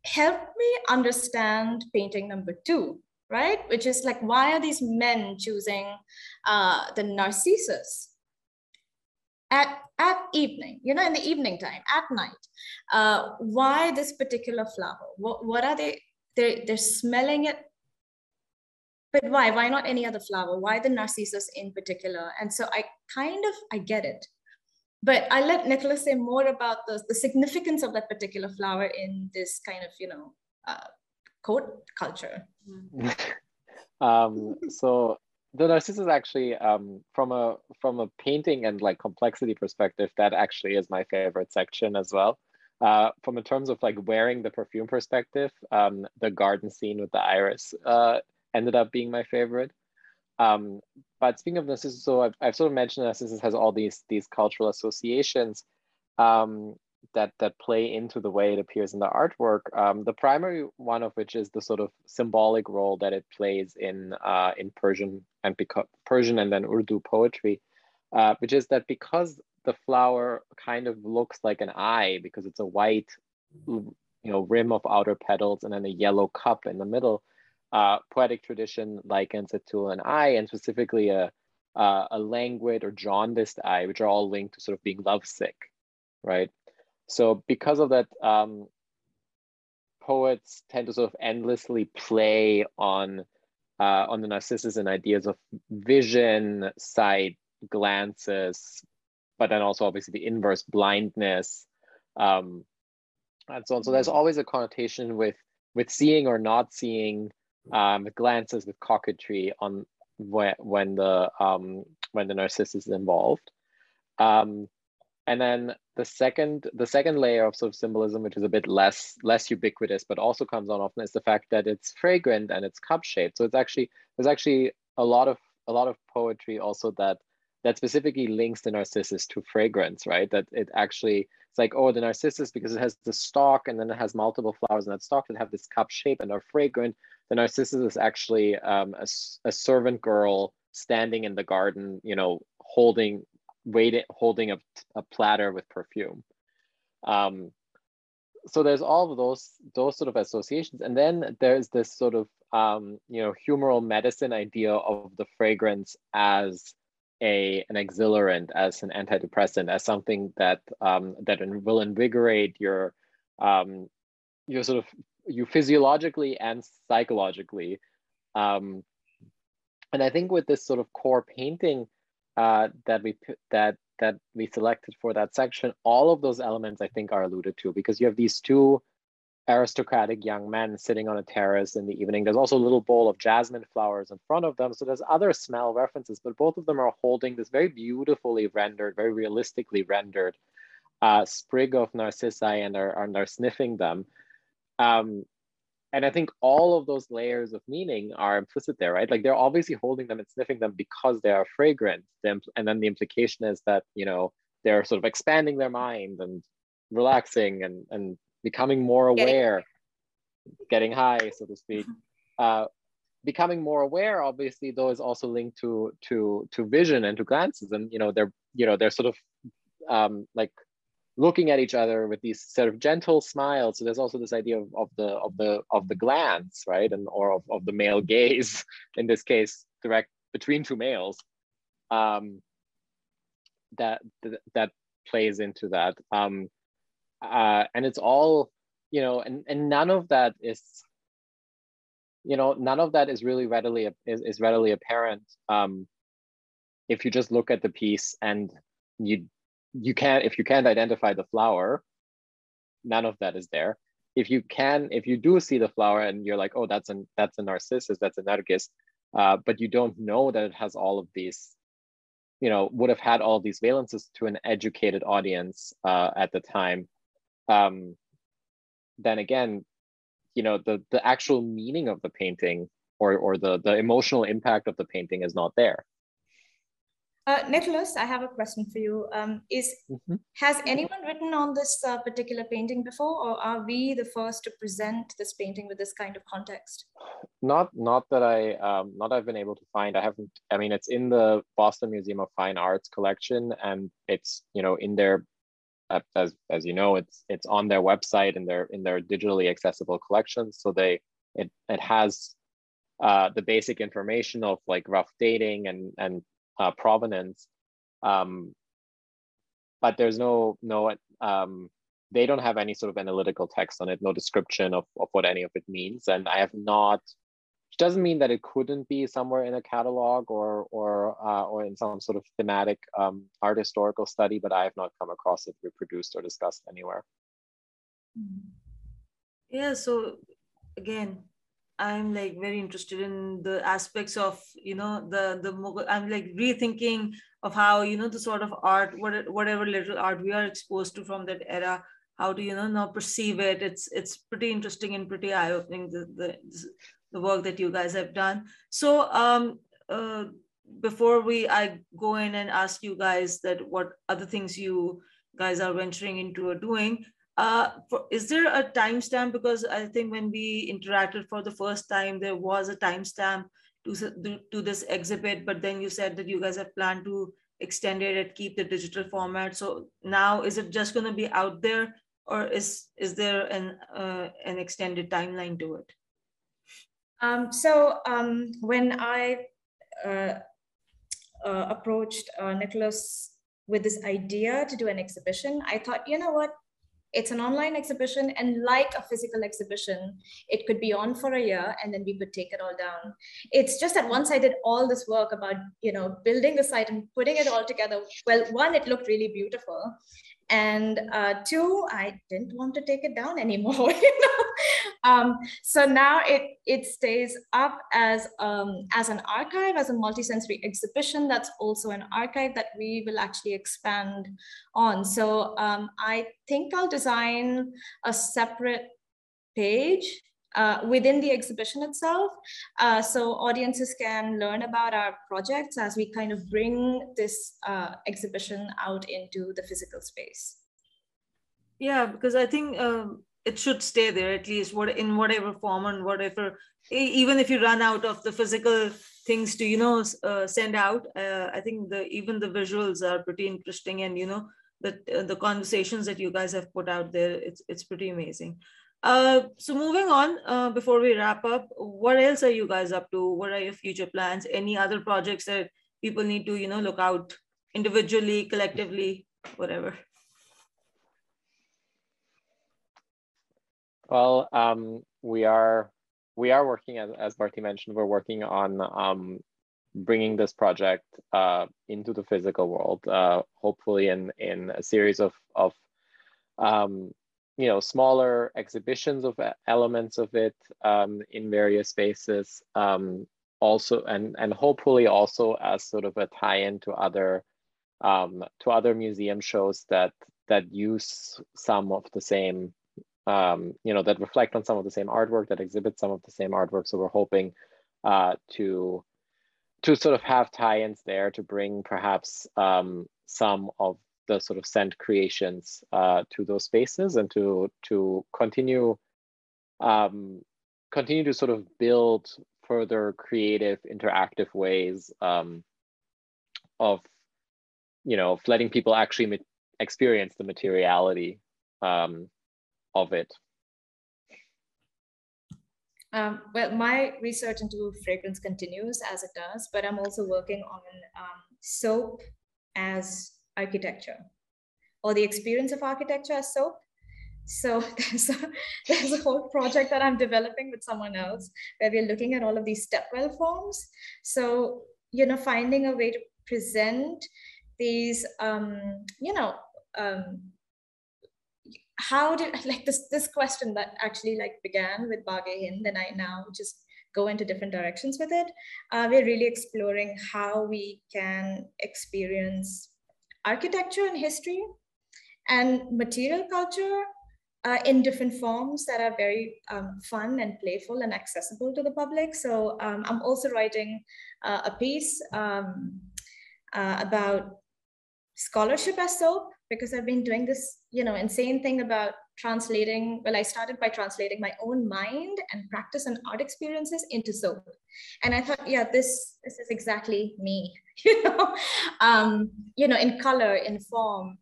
helped me understand painting number two, right? Which is like, why are these men choosing uh, the narcissus at, at evening, you know, in the evening time, at night? Uh, why this particular flower? What, what are they? They're, they're smelling it but why? Why not any other flower? Why the narcissus in particular? And so i kind of i get it. But i let nicholas say more about the, the significance of that particular flower in this kind of you know uh, coat culture. Um, so the narcissus actually um, from a from a painting and like complexity perspective that actually is my favorite section as well. Uh, from in terms of like wearing the perfume perspective um, the garden scene with the iris uh, ended up being my favorite. Um, but speaking of Narcissus, so I've, I've sort of mentioned Narcissus has all these these cultural associations um, that that play into the way it appears in the artwork. Um, the primary one of which is the sort of symbolic role that it plays in uh, in Persian and because Persian and then Urdu poetry, uh, which is that because the flower kind of looks like an eye because it's a white, you know, rim of outer petals and then a yellow cup in the middle uh, poetic tradition likens it to an eye and specifically a, a, a languid or jaundiced eye, which are all linked to sort of being lovesick, right? So because of that, um, poets tend to sort of endlessly play on uh, on the narcissus and ideas of vision, sight, glances, but then also obviously the inverse blindness, um, and so on. So there's always a connotation with with seeing or not seeing, um, glances with coquetry on when, when the um, when the narcissus is involved. Um, and then the second the second layer of sort of symbolism, which is a bit less less ubiquitous, but also comes on often, is the fact that it's fragrant and it's cup shaped. So it's actually there's actually a lot of a lot of poetry also that that specifically links the narcissus to fragrance, right? That it actually it's like oh the narcissus because it has the stalk and then it has multiple flowers in that stalk that have this cup shape and are fragrant. The narcissus is actually um, a, a servant girl standing in the garden, you know, holding waiting holding a, a platter with perfume. Um, so there's all of those those sort of associations and then there's this sort of um, you know humoral medicine idea of the fragrance as a an exhilarant as an antidepressant as something that um, that will invigorate your um, your sort of you physiologically and psychologically. Um, and i think with this sort of core painting uh, that we that that we selected for that section, all of those elements I think are alluded to because you have these two aristocratic young men sitting on a terrace in the evening. There's also a little bowl of jasmine flowers in front of them. So there's other smell references, but both of them are holding this very beautifully rendered, very realistically rendered uh, sprig of narcissi and are, and are sniffing them. Um, and I think all of those layers of meaning are implicit there, right? Like they're obviously holding them and sniffing them because they are fragrant. And then the implication is that, you know, they're sort of expanding their mind and relaxing and, and becoming more aware, getting, getting high, so to speak. Uh, becoming more aware, obviously, though, is also linked to to to vision and to glances. And you know, they're you know, they're sort of um, like looking at each other with these sort of gentle smiles. So there's also this idea of, of the of the of the glance, right, and or of, of the male gaze in this case, direct between two males. Um, that that plays into that, um, uh, and it's all you know, and and none of that is you know none of that is really readily is, is readily apparent um, if you just look at the piece and you you can't if you can't identify the flower none of that is there. If you can if you do see the flower and you're like oh that's an that's a narcissus that's a narcissus uh, but you don't know that it has all of these you know would have had all these valences to an educated audience uh, at the time um, then again you know the the actual meaning of the painting or or the the emotional impact of the painting is not there uh, Nicholas, I have a question for you. Um, is mm-hmm. has anyone written on this uh, particular painting before, or are we the first to present this painting with this kind of context? Not, not that I, um, not I've been able to find. I haven't. I mean, it's in the Boston Museum of Fine Arts collection, and it's you know in their, as as you know, it's it's on their website in their in their digitally accessible collections. So they it it has uh, the basic information of like rough dating and and uh, provenance. Um, but there's no, no um, they don't have any sort of analytical text on it, no description of, of what any of it means. And I have not, doesn't mean that it couldn't be somewhere in a catalog or, or, uh, or in some sort of thematic um, art historical study, but I have not come across it reproduced or discussed anywhere. Yeah, so again, I'm like very interested in the aspects of you know the the Mughal. I'm like rethinking of how you know the sort of art, what whatever little art we are exposed to from that era. How do you know now perceive it? It's it's pretty interesting and pretty eye opening the, the the work that you guys have done. So um uh, before we I go in and ask you guys that what other things you guys are venturing into or doing. Uh, for, is there a timestamp? Because I think when we interacted for the first time, there was a timestamp to, to this exhibit, but then you said that you guys have planned to extend it and keep the digital format. So now is it just going to be out there or is, is there an, uh, an extended timeline to it? Um, so um, when I uh, uh, approached uh, Nicholas with this idea to do an exhibition, I thought, you know what, it's an online exhibition and like a physical exhibition it could be on for a year and then we could take it all down. It's just that once i did all this work about you know building the site and putting it all together well one it looked really beautiful and uh, two i didn't want to take it down anymore you know? Um, so now it it stays up as um, as an archive as a multisensory exhibition that's also an archive that we will actually expand on. So um, i think i'll design a separate page uh, within the exhibition itself. Uh, so audiences can learn about our projects as we kind of bring this uh, exhibition out into the physical space. Yeah, because I think um, it should stay there at least what in whatever form and whatever, even if you run out of the physical things to, you know, uh, send out, uh, I think the even the visuals are pretty interesting and, you know, the, uh, the conversations that you guys have put out there, it's, it's pretty amazing. Uh, so moving on, uh, before we wrap up, what else are you guys up to? What are your future plans? Any other projects that people need to, you know, look out individually, collectively, whatever? Well, um, we are we are working as as Bharti mentioned. We're working on um, bringing this project uh, into the physical world. Uh, hopefully, in in a series of of um, you know smaller exhibitions of elements of it um, in various spaces um, also and and hopefully also as sort of a tie-in to other um, to other museum shows that that use some of the same um, you know that reflect on some of the same artwork that exhibit some of the same artwork. So we're hoping uh, to to sort of have tie-ins there to bring perhaps um, some of the sort of send creations uh, to those spaces and to to continue um, continue to sort of build further creative interactive ways um, of you know letting people actually experience the materiality um, of it. Um, well, my research into fragrance continues as it does, but I'm also working on um, soap as architecture or the experience of architecture as soap. So there's a, there's a whole project that I'm developing with someone else where we're looking at all of these stepwell forms. So, you know, finding a way to present these, um, you know, um, how did like this this question that actually like began with Baghe Hind and I now just go into different directions with it. Uh, we're really exploring how we can experience architecture and history and material culture uh, in different forms that are very um, fun and playful and accessible to the public. So um, I'm also writing uh, a piece um, uh, about scholarship as soap because I've been doing this, you know, insane thing about translating. Well, I started by translating my own mind and practice and art experiences into soap, and I thought, yeah, this this is exactly me, you know, um, you know, in color, in form.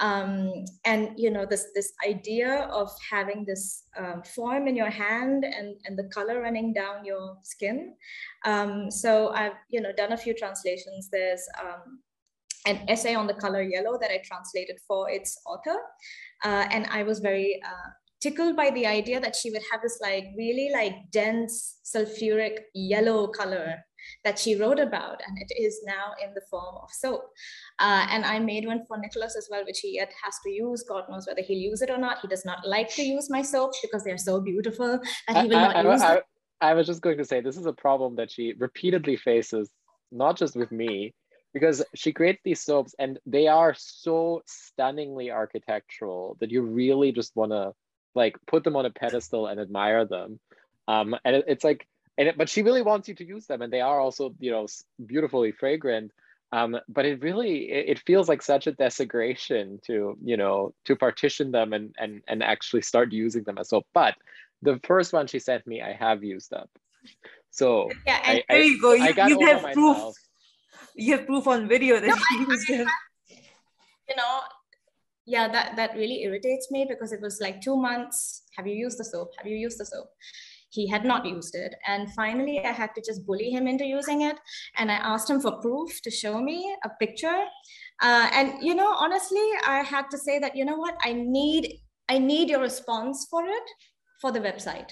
Um, and you know this this idea of having this um, form in your hand and and the color running down your skin um, so i've you know done a few translations there's um, an essay on the color yellow that I translated for its author. Uh, and I was very uh, tickled by the idea that she would have this like really like dense sulfuric yellow color that she wrote about and it is now in the form of soap. Uh, and i made one for nicholas as well which he yet has to use. God knows whether he'll use it or not. He does not like to use my soaps because they're so beautiful that he will I, not I, use I, them. I was just going to say this is a problem that she repeatedly faces not just with me because she creates these soaps and they are so stunningly architectural that you really just want to like put them on a pedestal and admire them. Um and it, it's like and it, but she really wants you to use them and they are also you know beautifully fragrant um but it really it, it feels like such a desecration to you know to partition them and and and actually start using them as soap but the first one she sent me i have used up so yeah and I, there you go you, you have proof myself you have proof on video that no, he used it. You know, yeah, that that really irritates me because it was like two months. Have you used the soap? Have you used the soap? He had not used it, and finally, I had to just bully him into using it. And I asked him for proof to show me a picture. Uh, and you know, honestly, I had to say that you know what, I need I need your response for it for the website.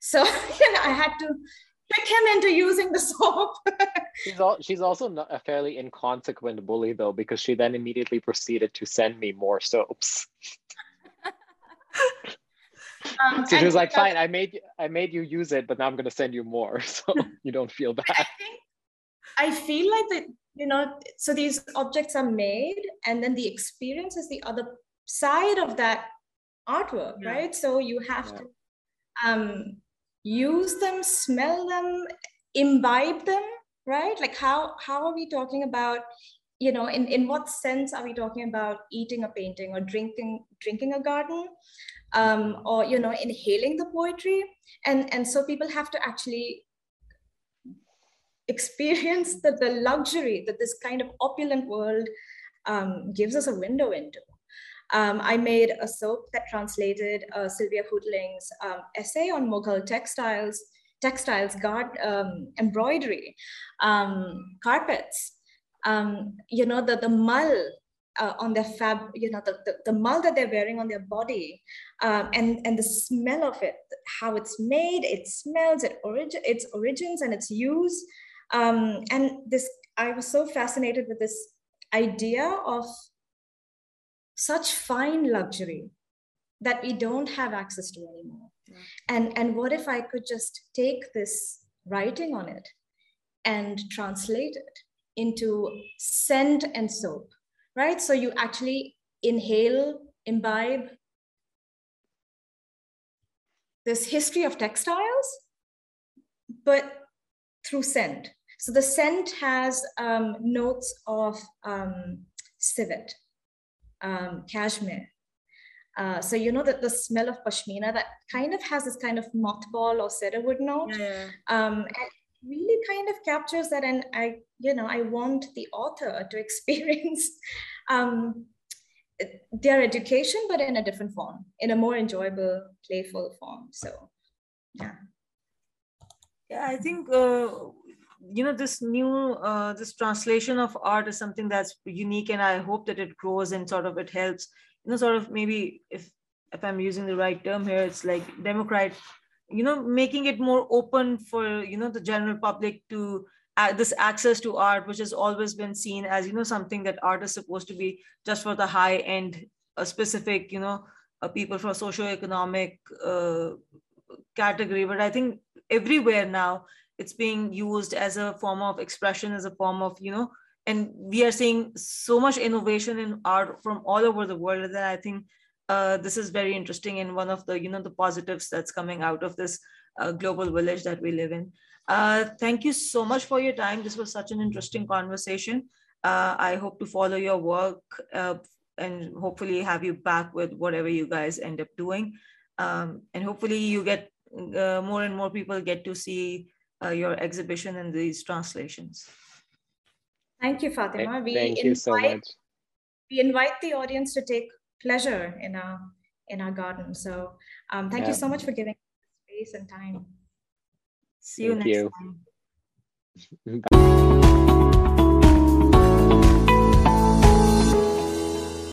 So you know, I had to trick him into using the soap. she's, all, she's also not a fairly inconsequent bully though, because she then immediately proceeded to send me more soaps. Um, so she was like, "Fine, I made I made you use it, but now I'm going to send you more, so you don't feel bad." I think I feel like that you know, so these objects are made, and then the experience is the other side of that artwork, yeah. right? So you have yeah. to um use them, smell them, imbibe them, right? Like how how are we talking about you know in, in what sense are we talking about eating a painting or drinking drinking a garden um, or you know inhaling the poetry and and so people have to actually experience the, the luxury that this kind of opulent world um, gives us a window into um, I made a soap that translated uh, Sylvia Houghteling's um, essay on Mughal textiles, textiles, guard, um, embroidery, um, carpets. Um, you know, the, the mull uh, on their fab, you know, the, the, the, mull that they're wearing on their body um, and, and the smell of it, how it's made, it smells, it origin, its origins and its use. and this, I was so fascinated with this idea of such fine luxury that we don't have access to anymore. Yeah. And, and what if I could just take this writing on it and translate it into scent and soap, right? So you actually inhale, imbibe this history of textiles, but through scent. So the scent has um, notes of um, civet, um, cashmere. Uh, so you know that the smell of pashmina that kind of has this kind of mothball or cedarwood note. Yeah. Um, and really kind of captures that and I, you know, I want the author to experience um, their education, but in a different form, in a more enjoyable, playful form. So yeah. Yeah, I think uh, you know this new uh, this translation of art is something that's unique and i hope that it grows and sort of it helps you know sort of maybe if if i'm using the right term here it's like democrat you know making it more open for you know the general public to uh, this access to art which has always been seen as you know something that art is supposed to be just for the high end a specific you know uh, people from socio-economic uh, category. But i think everywhere now it's being used as a form of expression as a form of you know and we are seeing so much innovation in art from all over the world that i think uh, this is very interesting and one of the you know the positives that's coming out of this uh, global village that we live in uh, thank you so much for your time this was such an interesting conversation uh, i hope to follow your work uh, and hopefully have you back with whatever you guys end up doing um, and hopefully you get uh, more and more people get to see uh, your exhibition and these translations. Thank you, Fatima. We Thank invite, you so much. We invite the audience to take pleasure in our in our garden. So um, thank yeah. you so much for giving space and time. See you thank next you. time.